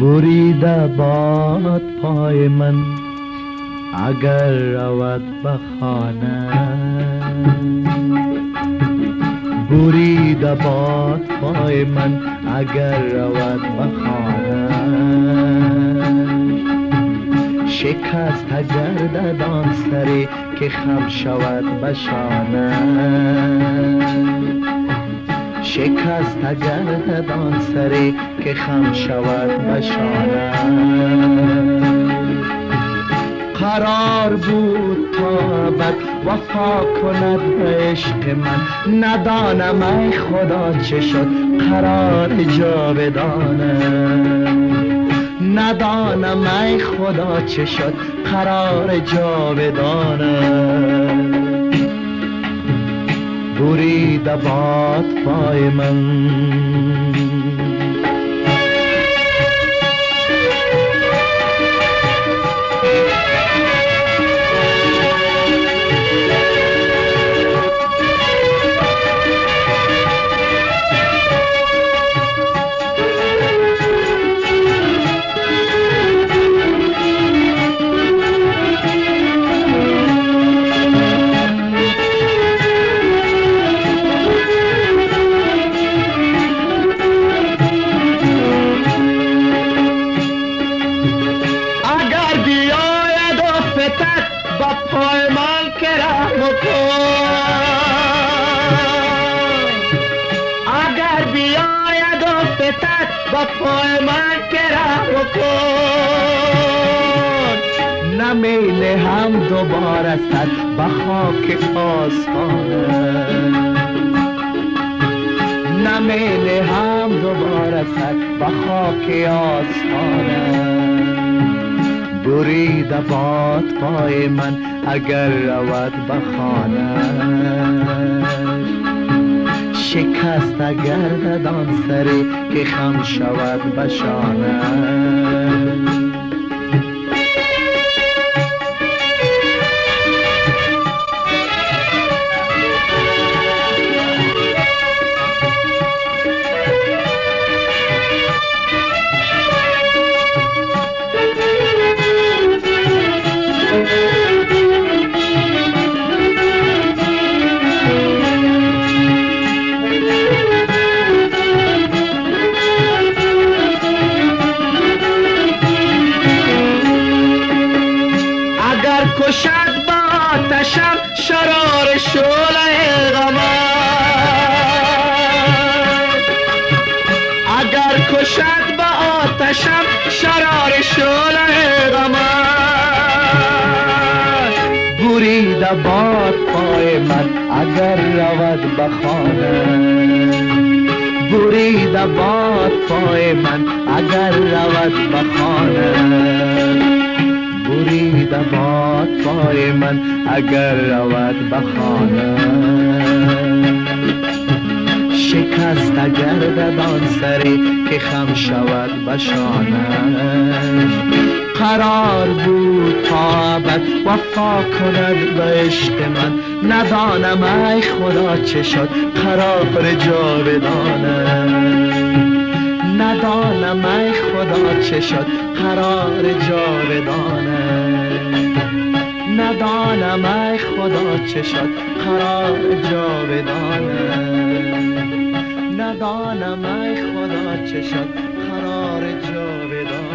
بریده باد پای من اگر رود به خانه بریده باد پای من اگر رود به خانه شکست گردد آن سری که خم شود به شانه شکست گردد آن سری که خم شود به شانه قرار بود تا ابد وفا کند به عشق من. ندانم ای خدا چه شد قرار جاودانه ندانم ای خدا چه شد قرار جاودانه بریده باد پای فتد با پای من که رحم کن اگر بیاید و فتد با پای من که رحم کن نمیله هم دوباره سر به خاک آستانه نمیله هم دوباره سر به خاک آستانه بریده باد پای من اگر رود به خانه شکست گردد آن سری که خم شود به آتشم شرار شعله غمم. اگر کشد با آتشم شرار شعله غمم. بریده باد پای من اگر رود به خانه. بریده باد پای من اگر رود به خانه. بریده باد پای من اگر رود به خانه. شکست گردد آن سری که خم شود به شانه. قرار بود تا وفا کند به عشق من. ندانم ای خدا چه شد قرار جاودانه ندانم ای خدا چه شد قرار جاودانه ندانم ای خدا چه شد؟ قرار جاودانه. ندانم ای خدا چه شد؟ قرار جاودانه.